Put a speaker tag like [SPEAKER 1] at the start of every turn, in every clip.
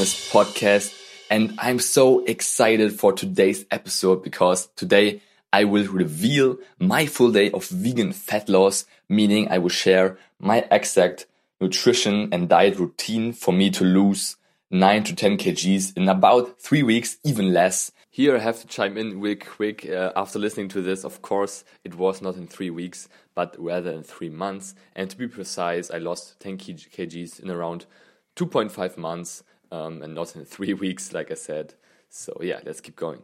[SPEAKER 1] Fitness podcast. And I'm so excited for today's episode because today I will reveal my full day of vegan fat loss, meaning I will share my exact nutrition and diet routine for me to lose 9 to 10 kgs in about three weeks, even less. Here I have to chime in real quick. Uh, after listening to this, of course, it was not in three weeks, but rather in three months. And to be precise, I lost 10 kgs in around 2.5 months um, and not in three weeks, like I said. So yeah, let's keep going.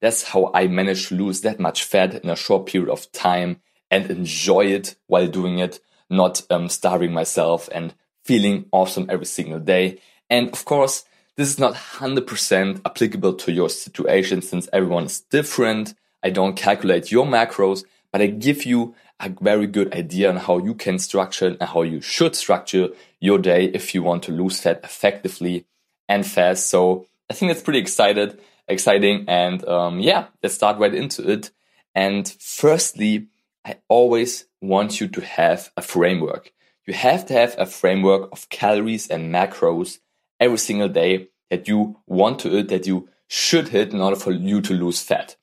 [SPEAKER 1] That's how I managed to lose that much fat in a short period of time and enjoy it while doing it, not um, starving myself and feeling awesome every single day. And of course, this is not 100% applicable to your situation since everyone is different. I don't calculate your macros, but I give you a very good idea on how you can structure and how you should structure your day if you want to lose fat effectively and fast. So I think that's pretty excited, exciting. And um, yeah, let's start right into it. And firstly, I always want you to have a framework. You have to have a framework of calories and macros every single day that you want to hit, that you should hit in order for you to lose fat.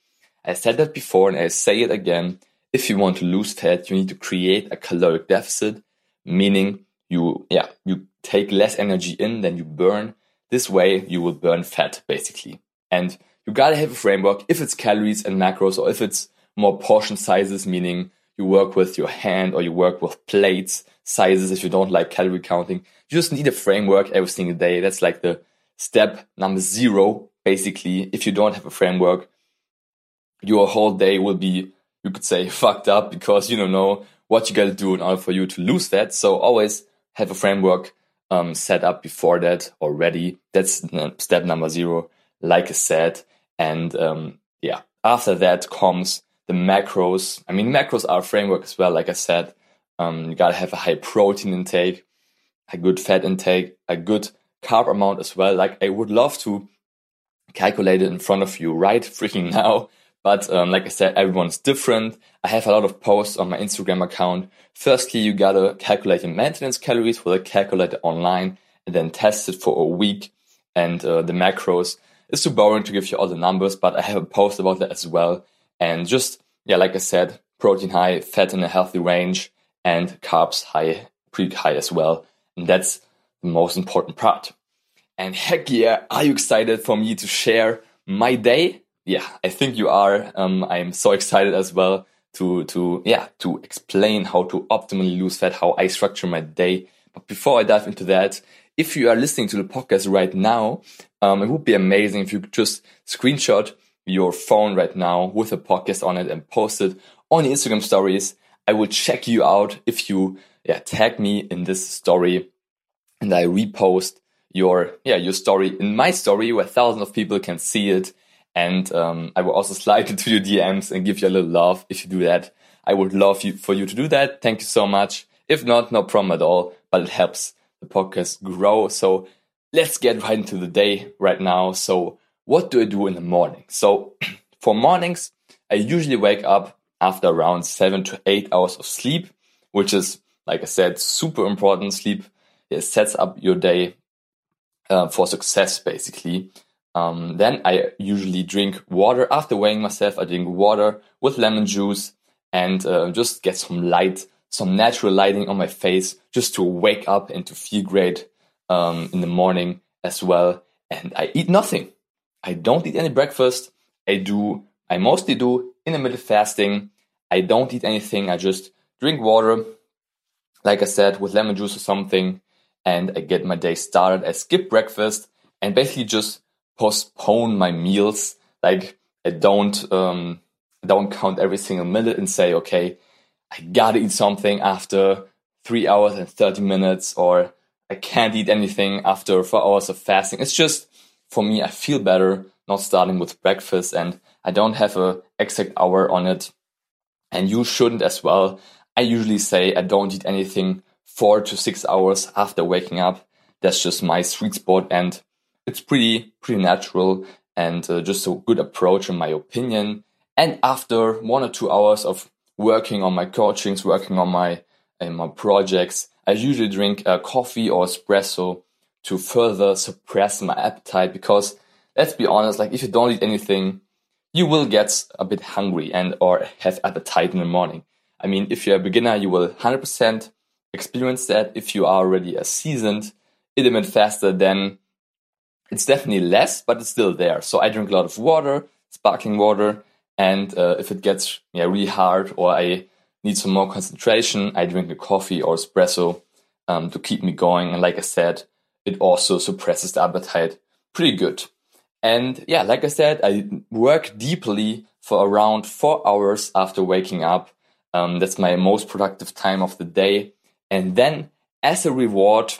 [SPEAKER 1] I said that before and I say it again. If you want to lose fat, you need to create a caloric deficit, meaning you, yeah, you take less energy in than you burn. This way you will burn fat basically. And you gotta have a framework if it's calories and macros or if it's more portion sizes, meaning you work with your hand or you work with plates sizes if you don't like calorie counting. You just need a framework every single day. That's like the step number zero, basically. If you don't have a framework, your whole day will be, you could say, fucked up because you don't know what you gotta do in order for you to lose that. So always have a framework um, set up before that already. That's step number zero, like I said. And um, yeah, after that comes the macros. I mean, macros are a framework as well, like I said. Um, you gotta have a high protein intake, a good fat intake, a good carb amount as well. Like I would love to calculate it in front of you right freaking now. But um, like I said, everyone's different. I have a lot of posts on my Instagram account. Firstly, you gotta calculate your maintenance calories with a calculator online and then test it for a week. And uh, the macros. It's too boring to give you all the numbers, but I have a post about that as well. And just, yeah, like I said, protein high, fat in a healthy range, and carbs high, pretty high as well. And that's the most important part. And heck yeah, are you excited for me to share my day? Yeah, I think you are. Um, I'm so excited as well to, to, yeah, to explain how to optimally lose fat, how I structure my day. But before I dive into that, if you are listening to the podcast right now, um, it would be amazing if you could just screenshot your phone right now with a podcast on it and post it on the Instagram stories I will check you out if you yeah, tag me in this story and I repost your yeah your story in my story where thousands of people can see it and um, I will also slide into your DMs and give you a little love if you do that. I would love you for you to do that. Thank you so much. If not, no problem at all. But it helps the podcast grow. So let's get right into the day right now. So what do I do in the morning? So for mornings, I usually wake up after around seven to eight hours of sleep, which is, like I said, super important. Sleep it sets up your day uh, for success, basically. Um, then I usually drink water after weighing myself. I drink water with lemon juice and uh, just get some light, some natural lighting on my face, just to wake up and to feel great um, in the morning as well. And I eat nothing. I don't eat any breakfast. I do. I mostly do intermittent fasting. I don't eat anything. I just drink water, like I said, with lemon juice or something, and I get my day started. I skip breakfast and basically just postpone my meals. Like I don't um, don't count every single minute and say, okay, I gotta eat something after three hours and thirty minutes, or I can't eat anything after four hours of fasting. It's just for me, I feel better not starting with breakfast, and I don't have a exact hour on it and you shouldn't as well. I usually say I don't eat anything four to six hours after waking up. That's just my sweet spot, and it's pretty pretty natural and uh, just a good approach in my opinion. And after one or two hours of working on my coachings, working on my my projects, I usually drink a coffee or espresso to further suppress my appetite because let's be honest, like if you don't eat anything, you will get a bit hungry and or have appetite in the morning. I mean, if you're a beginner, you will 100% experience that. If you are already a seasoned intermittent faster, then it's definitely less, but it's still there. So I drink a lot of water, sparkling water, and uh, if it gets yeah really hard or I need some more concentration, I drink a coffee or espresso um, to keep me going. And like I said, it also suppresses the appetite pretty good. And yeah, like I said, I work deeply for around four hours after waking up. Um, that's my most productive time of the day. And then as a reward,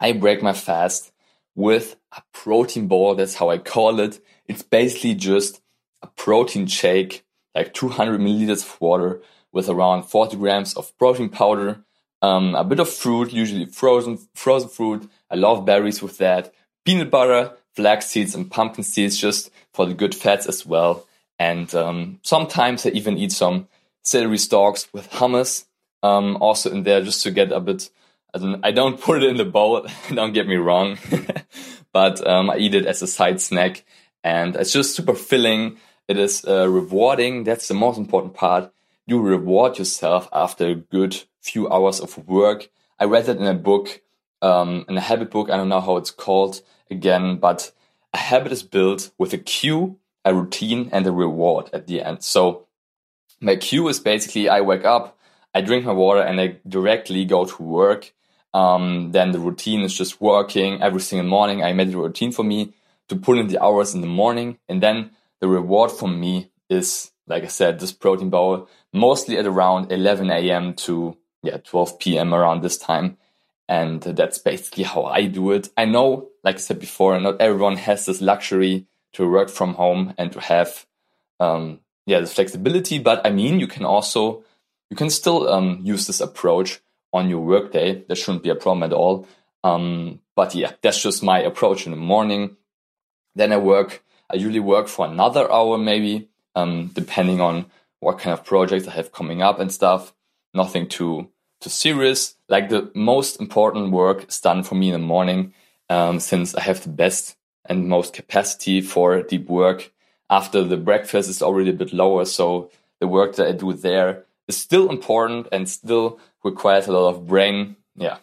[SPEAKER 1] I break my fast with a protein ball. That's how I call it. It's basically just a protein shake, like 200 milliliters of water with around 40 grams of protein powder, um, a bit of fruit, usually frozen frozen fruit. I love berries with that. Peanut butter, flax seeds, and pumpkin seeds, just for the good fats as well. And um, sometimes I even eat some celery stalks with hummus, um, also in there, just to get a bit. I don't, put it in the bowl. don't get me wrong, but um, I eat it as a side snack, and it's just super filling. It is uh, rewarding. That's the most important part you reward yourself after a good few hours of work. I read it in a book, um, in a habit book. I don't know how it's called again, but a habit is built with a cue, a routine, and a reward at the end. So my cue is basically I wake up, I drink my water, and I directly go to work. Um, then the routine is just working every single morning. I made a routine for me to put in the hours in the morning, and then the reward for me is like I said, this protein bowl mostly at around 11 a.m. to yeah 12 p.m. around this time, and that's basically how I do it. I know, like I said before, not everyone has this luxury to work from home and to have um, yeah this flexibility. But I mean, you can also you can still um, use this approach on your workday. There shouldn't be a problem at all. Um, but yeah, that's just my approach in the morning. Then I work. I usually work for another hour, maybe um, depending on what kind of projects I have coming up and stuff. Nothing too too serious. Like the most important work is done for me in the morning, um, since I have the best and most capacity for deep work. After the breakfast is already a bit lower, so the work that I do there is still important and still requires a lot of brain, yeah,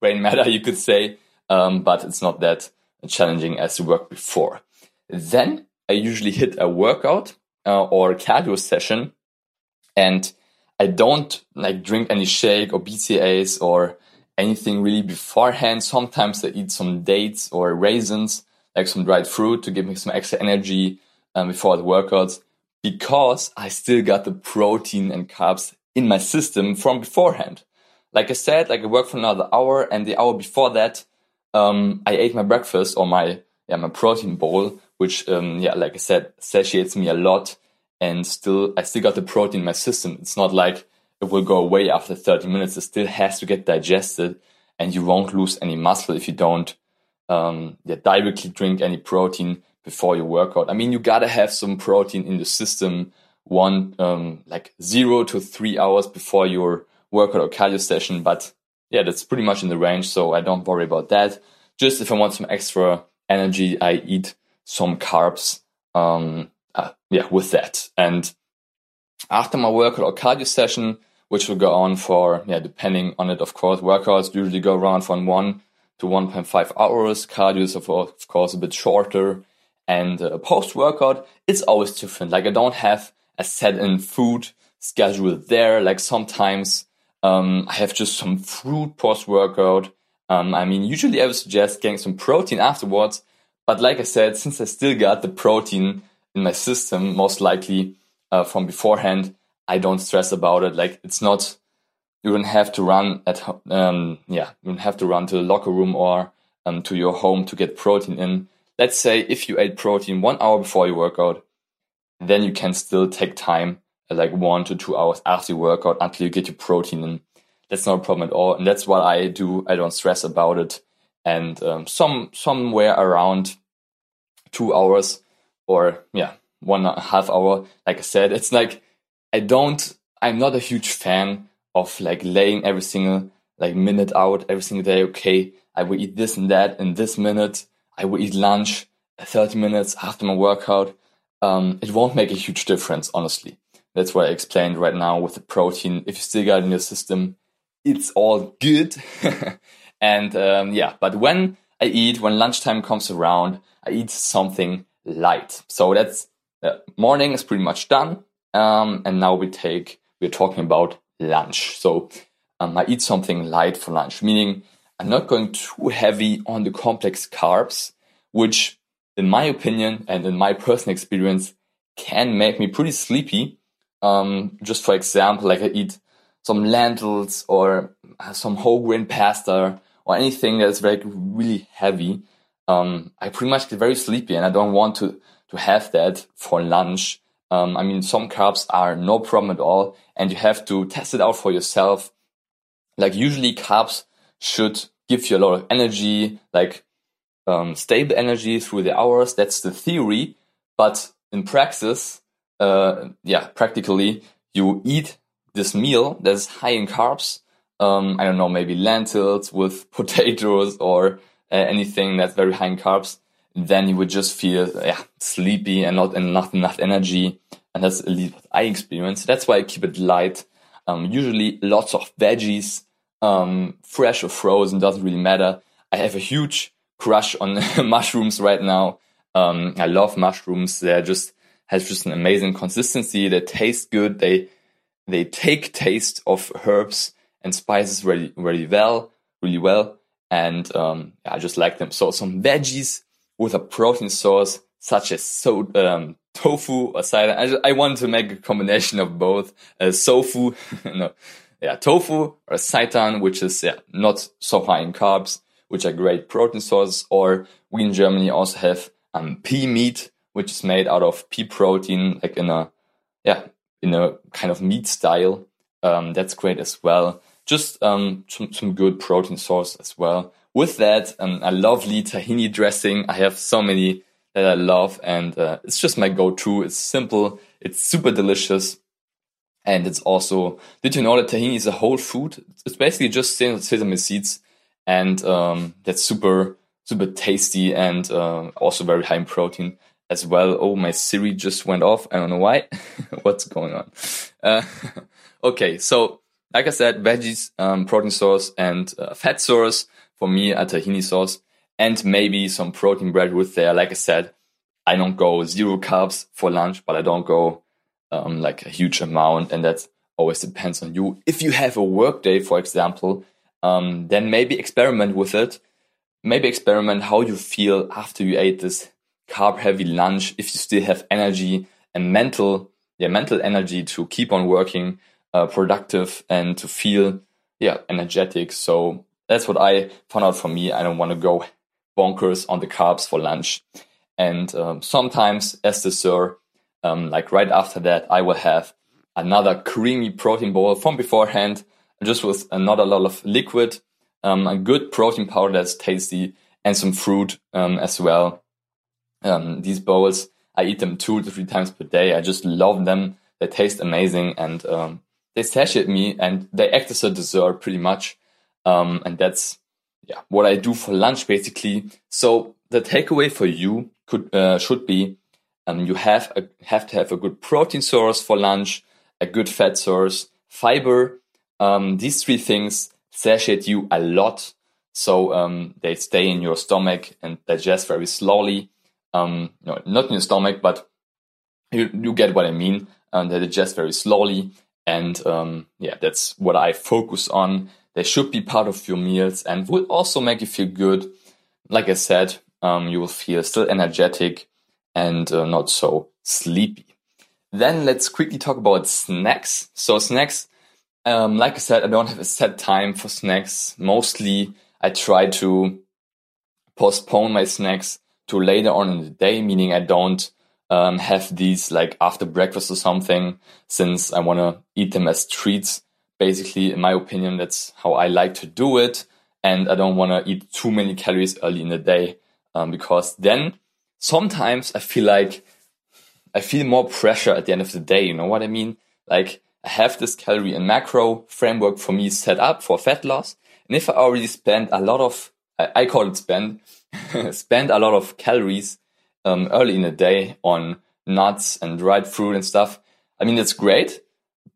[SPEAKER 1] brain matter, you could say. Um, but it's not that challenging as the work before. Then I usually hit a workout uh, or cardio session and I don't like drink any shake or BCAAs or anything really beforehand. Sometimes I eat some dates or raisins, like some dried fruit to give me some extra energy um, before the workouts because I still got the protein and carbs in my system from beforehand. Like I said, like I worked for another hour and the hour before that, um, I ate my breakfast or my, yeah, my protein bowl which um, yeah, like I said, satiates me a lot. And still, I still got the protein in my system. It's not like it will go away after 30 minutes. It still has to get digested, and you won't lose any muscle if you don't um, yeah, directly drink any protein before your workout. I mean, you gotta have some protein in the system one um, like zero to three hours before your workout or cardio session. But yeah, that's pretty much in the range, so I don't worry about that. Just if I want some extra energy, I eat some carbs. Um, uh, yeah, with that. And after my workout or cardio session, which will go on for, yeah, depending on it, of course, workouts usually go around from one to 1.5 hours. Cardio is, of course, a bit shorter. And uh, post workout, it's always different. Like I don't have set in food schedule there. Like sometimes um, I have just some fruit post workout. Um, I mean, usually I would suggest getting some protein afterwards, but like I said, since I still got the protein in my system, most likely uh, from beforehand, I don't stress about it. Like it's not, you don't have to run at, um, yeah, you don't have to run to the locker room or um, to your home to get protein in. Let's say if you ate protein one hour before your workout, then you can still take time, uh, like one to two hours after your workout until you get your protein in. That's not a problem at all. And that's what I do. I don't stress about it and um, some somewhere around two hours or yeah one and a half hour like i said it's like i don't i'm not a huge fan of like laying every single like minute out every single day. Okay, I will eat this and that in this minute. I will eat lunch 30 minutes after my workout. Um, it won't make a huge difference, honestly. That's what I explained right now with the protein. If you still got it in your system, it's all good. and um, yeah, but when I eat, when lunchtime comes around, I eat something light. So that's uh, morning is pretty much done. Um, and now we take, we're talking about lunch. So um, I eat something light for lunch, meaning I'm not going too heavy on the complex carbs, which in my opinion and in my personal experience can make me pretty sleepy. Um, just for example, like I eat some lentils or some whole grain pasta or anything that's very really heavy. Um, I pretty much get very sleepy and I don't want to, to have that for lunch. Um, I mean, some carbs are no problem at all and you have to test it out for yourself. Like usually carbs should give you a lot of energy, like um, stable energy through the hours. That's the theory. But in practice, uh, yeah, practically, you eat this meal that's high in carbs. Um, I don't know, maybe lentils with potatoes or uh, anything that's very high in carbs. Then you would just feel yeah, sleepy and not not enough energy. And that's at least what I experience. That's why I keep it light. Um, usually lots of veggies, um, fresh or frozen, doesn't really matter. I have a huge crush on mushrooms right now. Um, I love mushrooms. They're just has just an amazing consistency. They taste good. They they take taste of herbs and spices really really well, really well. And um, I just like them. So some veggies with a protein source such as so um, tofu or seitan. I, I wanted to make a combination of both. Uh, sofu, no, yeah, tofu or seitan, which is yeah not so high in carbs which are great protein sources. Or we in Germany also have um, pea meat, which is made out of pea protein, like in a yeah in a kind of meat style. Um, that's great as well. Just um, some, some good protein source as well. With that, um, a lovely tahini dressing. I have so many that I love, and uh, it's just my go-to. It's simple. It's super delicious. And it's also, did you know that tahini is a whole food? It's basically just sesame seeds and um, that's super super tasty and uh, also very high in protein as well. Oh, my Siri just went off. I don't know why. What's going on? Uh, okay, so like I said, veggies, um, protein source, and uh, fat source for me a tahini sauce, and maybe some protein bread with there. Like I said, I don't go zero carbs for lunch, but I don't go um, like a huge amount, and that always depends on you. If you have a work day, for example, um, then maybe experiment with it. Maybe experiment how you feel after you ate this carb heavy lunch. If you still have energy and mental, yeah, mental energy to keep on working, uh, productive and to feel, yeah, energetic. So that's what I found out for me. I don't want to go bonkers on the carbs for lunch. And um, sometimes as dessert, um, like right after that, I will have another creamy protein bowl from beforehand just with not a lot of liquid, um, a good protein powder that's tasty, and some fruit um, as well. Um, these bowls, I eat them two to three times per day. I just love them. They taste amazing and um, they satiate me and they act as a dessert pretty much. Um, and that's yeah what I do for lunch basically. So the takeaway for you could uh, should be um, you have a, have to have a good protein source for lunch, a good fat source, fiber, um, these three things satiate you a lot, so um, they stay in your stomach and digest very slowly. Um, no, not in your stomach, but you, you get what I mean. And they digest very slowly, and um, yeah, that's what I focus on. They should be part of your meals and will also make you feel good. Like I said, um, you will feel still energetic and uh, not so sleepy. Then let's quickly talk about snacks. So snacks um, like I said, I don't have a set time for snacks. Mostly, I try to postpone my snacks to later on in the day, meaning I don't um, have these like after breakfast or something, since I want to eat them as treats. Basically, in my opinion, that's how I like to do it. And I don't want to eat too many calories early in the day um, because then sometimes I feel like I feel more pressure at the end of the day. You know what I mean? Like I have this calorie and macro framework for me set up for fat loss. And if I already spend a lot of, I, call it spend, spend a lot of calories um, early in the day on nuts and dried fruit and stuff, I mean, that's great,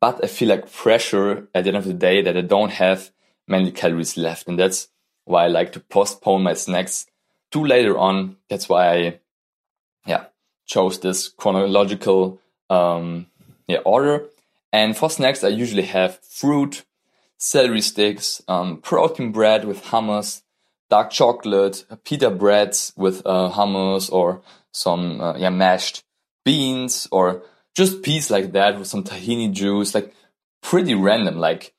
[SPEAKER 1] but I feel like pressure at the end of the day that I don't have many calories left. And that's why I like to postpone my snacks to later on. That's why I, yeah, chose this chronological, um, yeah, order. And for snacks, I usually have fruit, celery sticks, um, protein bread with hummus, dark chocolate, pita breads with uh, hummus or some uh, yeah mashed beans or just peas like that with some tahini juice, like pretty random. Like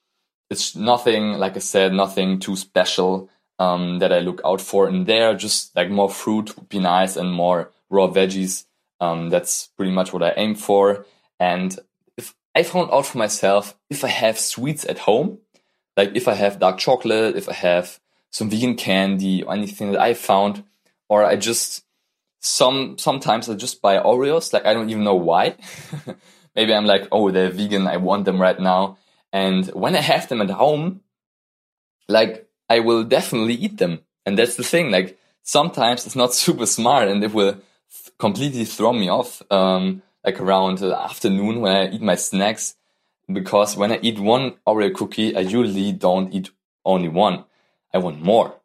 [SPEAKER 1] it's nothing, like I said, nothing too special um, that I look out for in there. Just like more fruit would be nice and more raw veggies. Um, that's pretty much what I aim for. And I found out for myself, if I have sweets at home, like if I have dark chocolate, if I have some vegan candy or anything that I found, or I just some sometimes I just buy Oreos. Like I don't even know why. Maybe I'm like, oh, they're vegan. I want them right now. And when I have them at home, like I will definitely eat them. And that's the thing. Like sometimes it's not super smart, and it will completely throw me off. Um, like around the afternoon when I eat my snacks, because when I eat one Oreo cookie, I usually don't eat only one. I want more.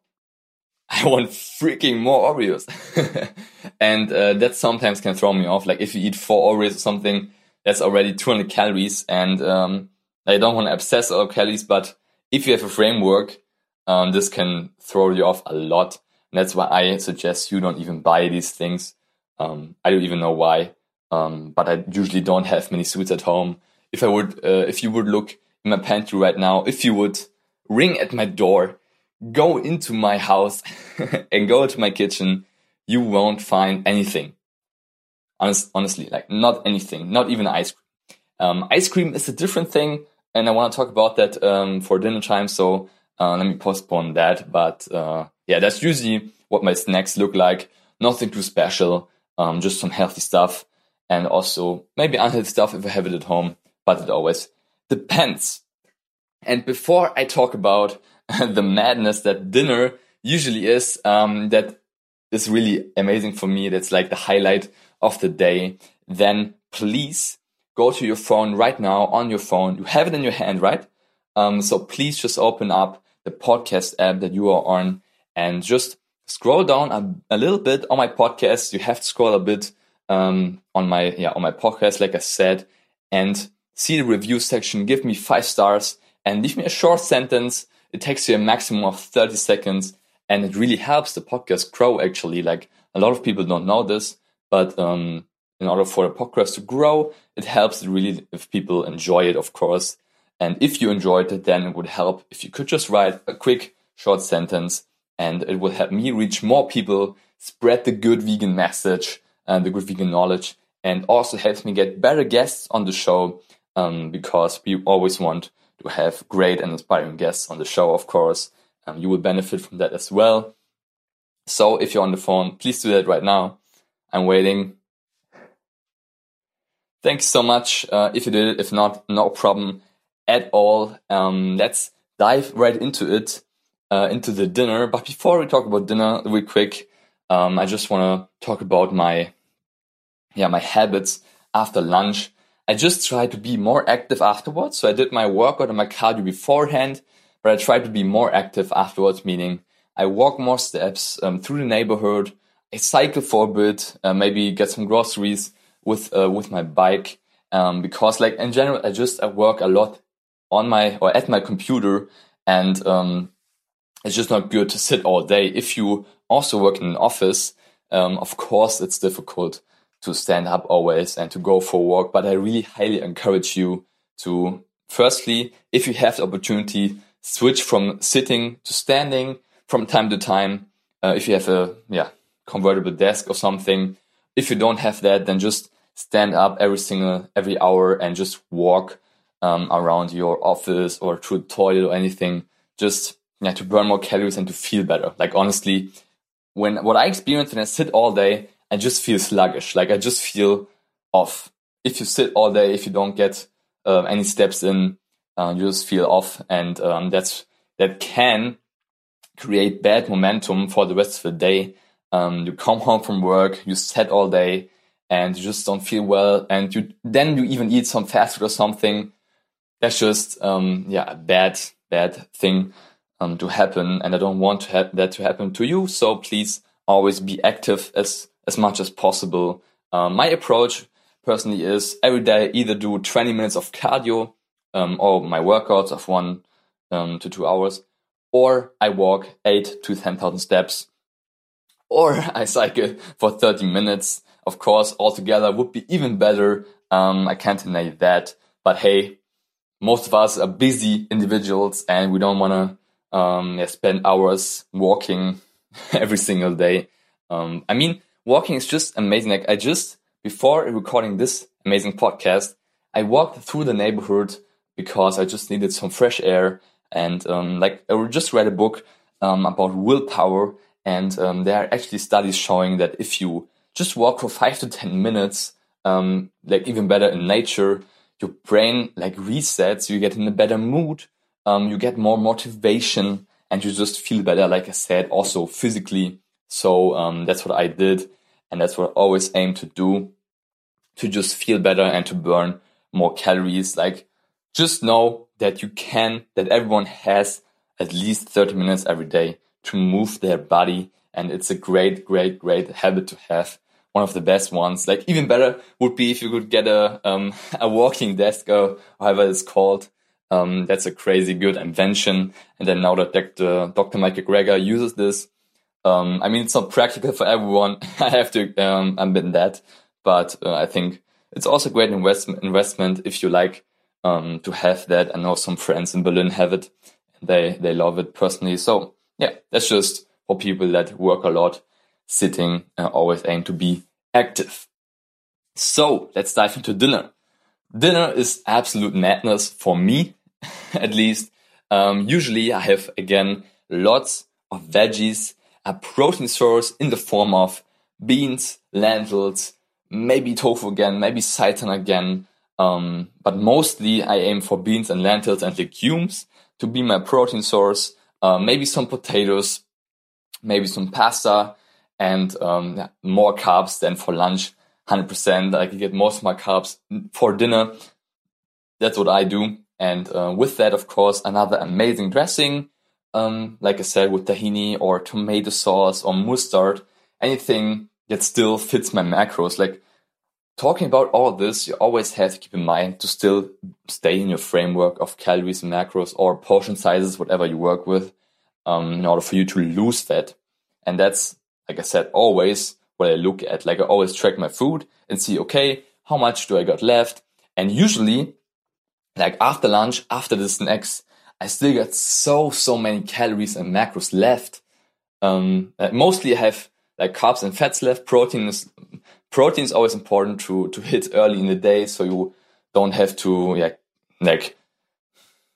[SPEAKER 1] I want freaking more Oreos. and uh, that sometimes can throw me off. Like if you eat four Oreos or something, that's already 200 calories. And um, I don't want to obsess over calories, but if you have a framework, um, this can throw you off a lot. And that's why I suggest you don't even buy these things. Um, I don't even know why, um, but I usually don't have many sweets at home. If I would, uh, if you would look in my pantry right now, if you would ring at my door go into my house and go to my kitchen, you won't find anything. Honest, honestly, like not anything, not even ice cream. Um, ice cream is a different thing, and I want to talk about that um, for dinner time. So uh, let me postpone that. But uh, yeah, that's usually what my snacks look like. Nothing too special, um, just some healthy stuff, and also maybe unhealthy stuff if I have it at home. But it always depends. And before I talk about the madness that dinner usually is, um, that is really amazing for me. That's like the highlight of the day. Then please go to your phone right now on your phone. You have it in your hand, right? Um, so please just open up the podcast app that you are on and just scroll down a, a little bit on my podcast. You have to scroll a bit um, on my yeah on my podcast, like I said, and see the review section. Give me five stars and leave me a short sentence it takes you a maximum of 30 seconds and it really helps the podcast grow actually. Like a lot of people don't know this, but um, in order for a podcast to grow, it helps really if people enjoy it, of course. And if you enjoyed it, then it would help if you could just write a quick short sentence and it will help me reach more people, spread the good vegan message and the good vegan knowledge, and also helps me get better guests on the show um, because we always want to have great and inspiring guests on the show, of course. Um, you will benefit from that as well. So if you're on the phone, please do that right now. I'm waiting. Thanks so much uh, if you did it. If not, no problem at all. Um, let's dive right into it, uh, into the dinner. But before we talk about dinner, real quick, um, I just want to talk about my, yeah, my habits after lunch. I just try to be more active afterwards. So I did my workout and my cardio beforehand, but I try to be more active afterwards, meaning I walk more steps um, through the neighborhood. I cycle for a bit, uh, maybe get some groceries with uh, with my bike. Um, because like in general, I just I work a lot on my or at my computer, and um, it's just not good to sit all day. If you also work in an office, um, of course it's difficult to stand up always and to go for a walk. But I really highly encourage you to, firstly, if you have the opportunity, switch from sitting to standing from time to time. Uh, if you have a yeah convertible desk or something, if you don't have that, then just stand up every single every hour and just walk um, around your office or through the toilet or anything. Just yeah to burn more calories and to feel better. Like honestly, when what I experience when I sit all day, I just feel sluggish. Like I just feel off. If you sit all day, if you don't get uh, any steps in, uh, you just feel off, and um, that's that can create bad momentum for the rest of the day. Um, you come home from work, you sat all day, and you just don't feel well, and you then you even eat some fast food or something. That's just um, yeah a bad bad thing um, to happen, and I don't want to that to happen to you. So please always be active as as much as possible. Um, my approach personally is every day either do 20 minutes of cardio um, or my workouts of one um, to two hours, or I walk eight to 10,000 steps, or I cycle for 30 minutes. Of course, altogether would be even better. Um, I can't deny that. But hey, most of us are busy individuals and we don't want to um, yeah, spend hours walking every single day. Um, I mean, walking is just amazing. Like I just, before recording this amazing podcast, I walked through the neighborhood because I just needed some fresh air. And um, like I just read a book um, about willpower, and um, there are actually studies showing that if you just walk for five to ten minutes, um, like even better in nature, your brain like resets. You get in a better mood. Um, you get more motivation, and you just feel better. Like I said, also physically. So um, that's what I did, and that's what I always aim to do, to just feel better and to burn more calories. Like just know that you can, that everyone has at least 30 minutes every day to move their body. And it's a great, great, great habit to have. One of the best ones. Like even better would be if you could get a, um, a walking desk or however it's called. Um, that's a crazy good invention. And then now that Dr. Dr. Michael Greger uses this, um, I mean, it's not practical for everyone. I have to um, admit that, but uh, I think it's also a great investment investment if you like um, to have that. I know some friends in Berlin have it. They they love it personally. So yeah, that's just for people that work a lot, sitting, uh, always aim to be active. So let's dive into dinner. Dinner is absolute madness for me, at least. Um, usually I have again lots of veggies, a protein source in the form of beans, lentils, maybe tofu again, maybe seitan again, um, but mostly I aim for beans and lentils and legumes to be my protein source. Uh, maybe some potatoes, maybe some pasta, and um, more carbs than for lunch. 100%. I can get most of my carbs for dinner. That's what I do. And uh, with that, of course, another amazing dressing. Um, like I said, with tahini or tomato sauce or mustard, anything that still fits my macros. Like talking about all this, you always have to keep in mind to still stay in your framework of calories macros or portion sizes, whatever you work with, um, in order for you to lose fat. And that's, like I said, always what I look at. Like I always track my food and see, okay, how much do I got left? And usually, like after lunch, after the snacks, I still got so, so many calories and macros left. Um, mostly I have like carbs and fats left. Protein is protein is always important to to hit early in the day, so you don't have to yeah, like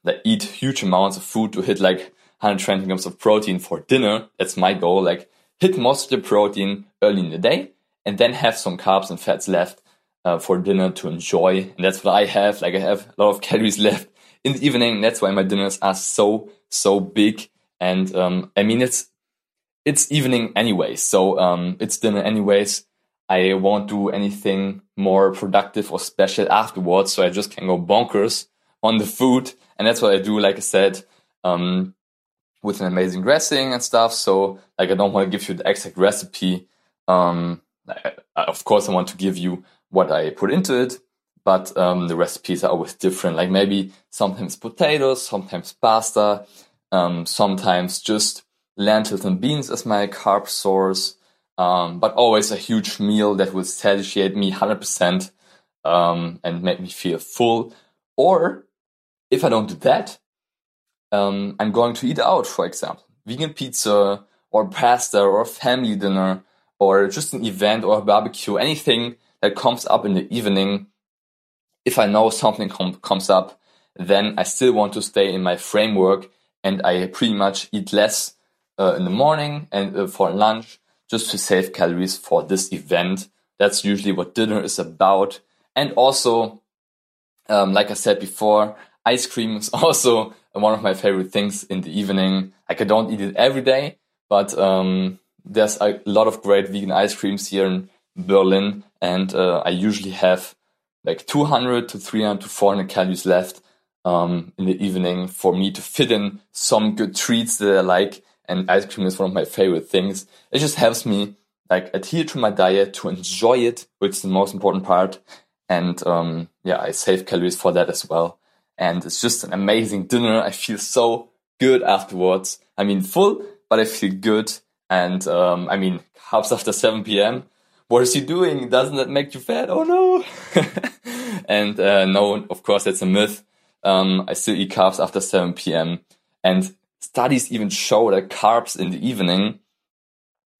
[SPEAKER 1] like eat huge amounts of food to hit like 120 grams of protein for dinner. That's my goal. Like hit most of the protein early in the day, and then have some carbs and fats left uh, for dinner to enjoy. And that's what I have. Like I have a lot of calories left in the evening. That's why my dinners are so so big. And um, I mean it's it's evening anyway, so um, it's dinner anyways. I won't do anything more productive or special afterwards. So I just can go bonkers on the food. And that's what I do, like I said, um, with an amazing dressing and stuff. So like, I don't want to give you the exact recipe. Um, I, of course, I want to give you what I put into it, but um, the recipes are always different. Like maybe sometimes potatoes, sometimes pasta, um, sometimes just lentils and beans as my carb source um, but always a huge meal that will satiate me 100% um, and make me feel full. Or if I don't do that, um, I'm going to eat out, for example, vegan pizza or pasta or family dinner or just an event or a barbecue, anything comes up in the evening. If I know something com comes up, then I still want to stay in my framework and I pretty much eat less uh, in the morning and uh, for lunch just to save calories for this event. That's usually what dinner is about. And also, um, like I said before, ice cream is also one of my favorite things in the evening. Like I don't eat it every day, but um, there's a lot of great vegan ice creams here in Berlin, and uh, I usually have like 200 to 300 to 400 calories left um, in the evening for me to fit in some good treats that I like. And ice cream is one of my favorite things. It just helps me like adhere to my diet to enjoy it, which is the most important part. And um, yeah, I save calories for that as well. And it's just an amazing dinner. I feel so good afterwards. I mean, full, but I feel good. And um, I mean, carbs after 7 p.m. What is he doing? Doesn't that make you fat? Oh no. and uh, no, of course, that's a myth. Um, I still eat carbs after 7 p.m. And studies even show that carbs in the evening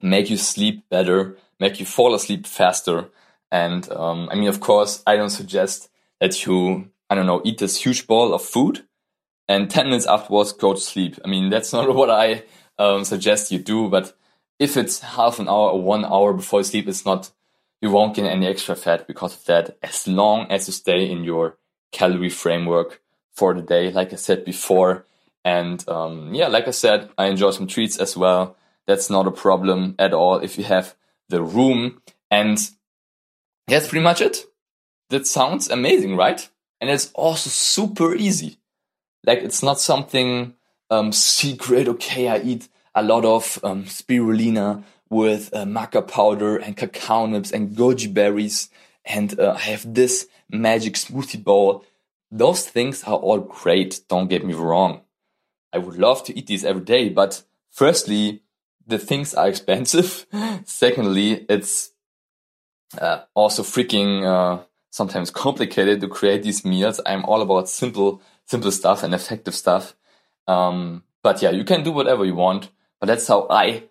[SPEAKER 1] make you sleep better, make you fall asleep faster. And um, I mean, of course, I don't suggest that you, I don't know, eat this huge bowl of food and 10 minutes afterwards go to sleep. I mean, that's not what I um, suggest you do. But if it's half an hour or one hour before sleep, it's not, you won't gain any extra fat because of that, as long as you stay in your calorie framework for the day, like I said before. And um, yeah, like I said, I enjoy some treats as well. That's not a problem at all if you have the room. And that's pretty much it. That sounds amazing, right? And it's also super easy. Like it's not something um, secret. Okay, I eat a lot of um, spirulina with uh, maca powder and cacao nibs and goji berries, and uh, I have this magic smoothie bowl. Those things are all great. Don't get me wrong. I would love to eat these every day, but firstly, the things are expensive. Secondly, it's uh, also freaking uh, sometimes complicated to create these meals. I'm all about simple, simple stuff and effective stuff. Um, but yeah, you can do whatever you want. But that's how I,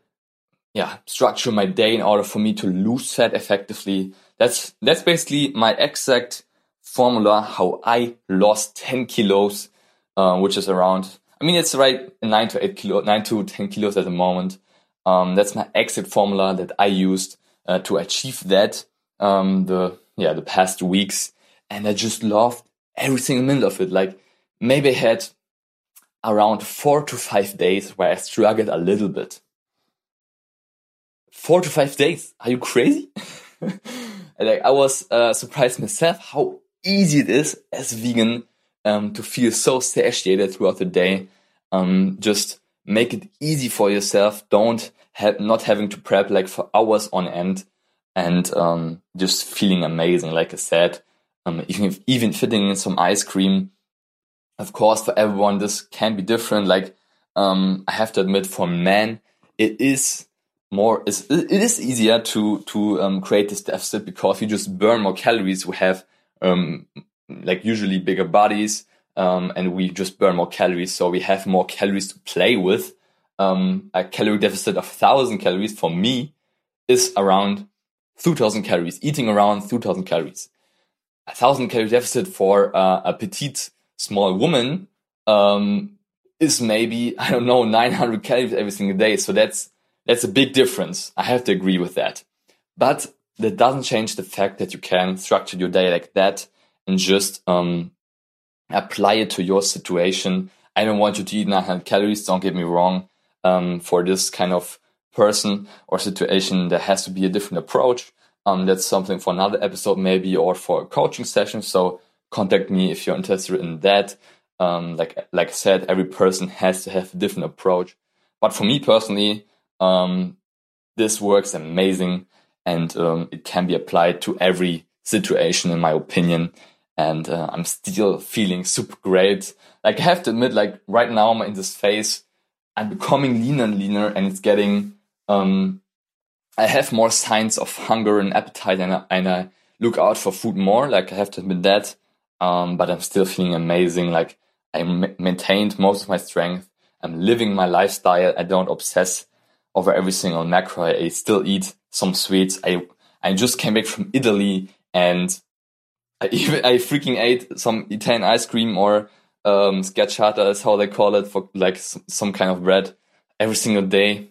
[SPEAKER 1] yeah, structure my day in order for me to lose fat effectively. That's that's basically my exact formula how I lost 10 kilos, uh, which is around. I mean, it's right nine to eight kilo, nine to 10 kilos at the moment. Um, that's my exit formula that I used uh, to achieve that um, the yeah the past weeks, and I just loved every single minute of it. Like maybe I had around four to five days where I struggled a little bit. Four to five days? Are you crazy? like I was uh, surprised myself how easy it is as vegan um, to feel so satiated throughout the day. Um, just make it easy for yourself. Don't have not having to prep like for hours on end and um, just feeling amazing. Like I said, um, even even fitting in some ice cream. Of course, for everyone this can be different. Like um, I have to admit, for men, it is more it is easier to to um, create this deficit because you just burn more calories. We have um, like usually bigger bodies um, and we just burn more calories. So we have more calories to play with. Um, a calorie deficit of 1000 calories for me is around 2000 calories, eating around 2000 calories. A thousand calorie deficit for uh, a petite small woman um, is maybe, I don't know, 900 calories every single day. So that's, that's a big difference. I have to agree with that. But that doesn't change the fact that you can structure your day like that and just um, apply it to your situation. I don't want you to eat 900 calories. Don't get me wrong. Um, for this kind of person or situation, there has to be a different approach. Um, that's something for another episode, maybe, or for a coaching session. So contact me if you're interested in that. Um, like like I said, every person has to have a different approach. But for me personally, um, this works amazing, and um, it can be applied to every situation, in my opinion and uh, I'm still feeling super great. Like I have to admit, like right now I'm in this phase, I'm becoming leaner and leaner, and it's getting. Um, I have more signs of hunger and appetite, and I, and I look out for food more. Like I have to admit that, um, but I'm still feeling amazing. Like I maintained most of my strength. I'm living my lifestyle. I don't obsess over every single macro. I still eat some sweets. I I just came back from Italy and I even I freaking ate some Italian ice cream or um, schiacciata is how they call it for like some, kind of bread every single day,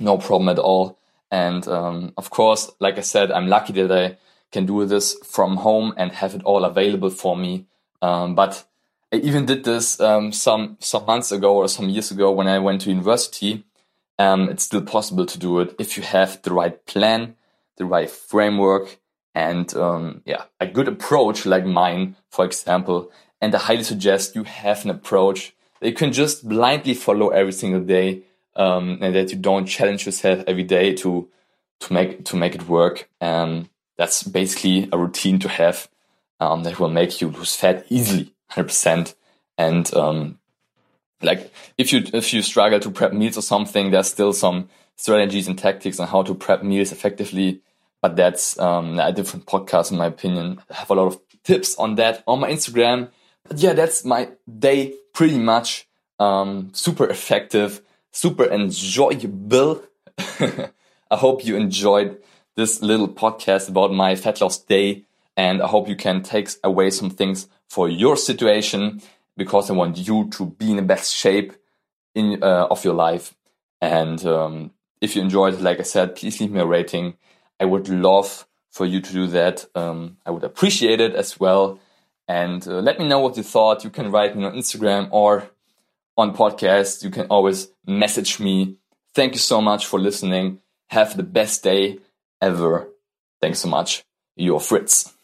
[SPEAKER 1] no problem at all. And um, of course, like I said, I'm lucky that I can do this from home and have it all available for me. Um, but I even did this um, some some months ago or some years ago when I went to university. Um, it's still possible to do it if you have the right plan, the right framework, and um, yeah, a good approach like mine, for example. And I highly suggest you have an approach that you can just blindly follow every single day, um, and that you don't challenge yourself every day to to make to make it work. Um, that's basically a routine to have um, that will make you lose fat easily 100%. And um, like if you if you struggle to prep meals or something, there's still some strategies and tactics on how to prep meals effectively. But that's um, a different podcast, in my opinion. I have a lot of tips on that on my Instagram. But yeah, that's my day pretty much. Um, super effective, super enjoyable. I hope you enjoyed this little podcast about my fat loss day. And I hope you can take away some things for your situation because I want you to be in the best shape in uh, of your life. And um, if you enjoyed like I said, please leave me a rating. I would love for you to do that. Um, I would appreciate it as well. And uh, let me know what you thought. You can write me on Instagram or on podcast. You can always message me. Thank you so much for listening. Have the best day ever. Thanks so much. Your Fritz.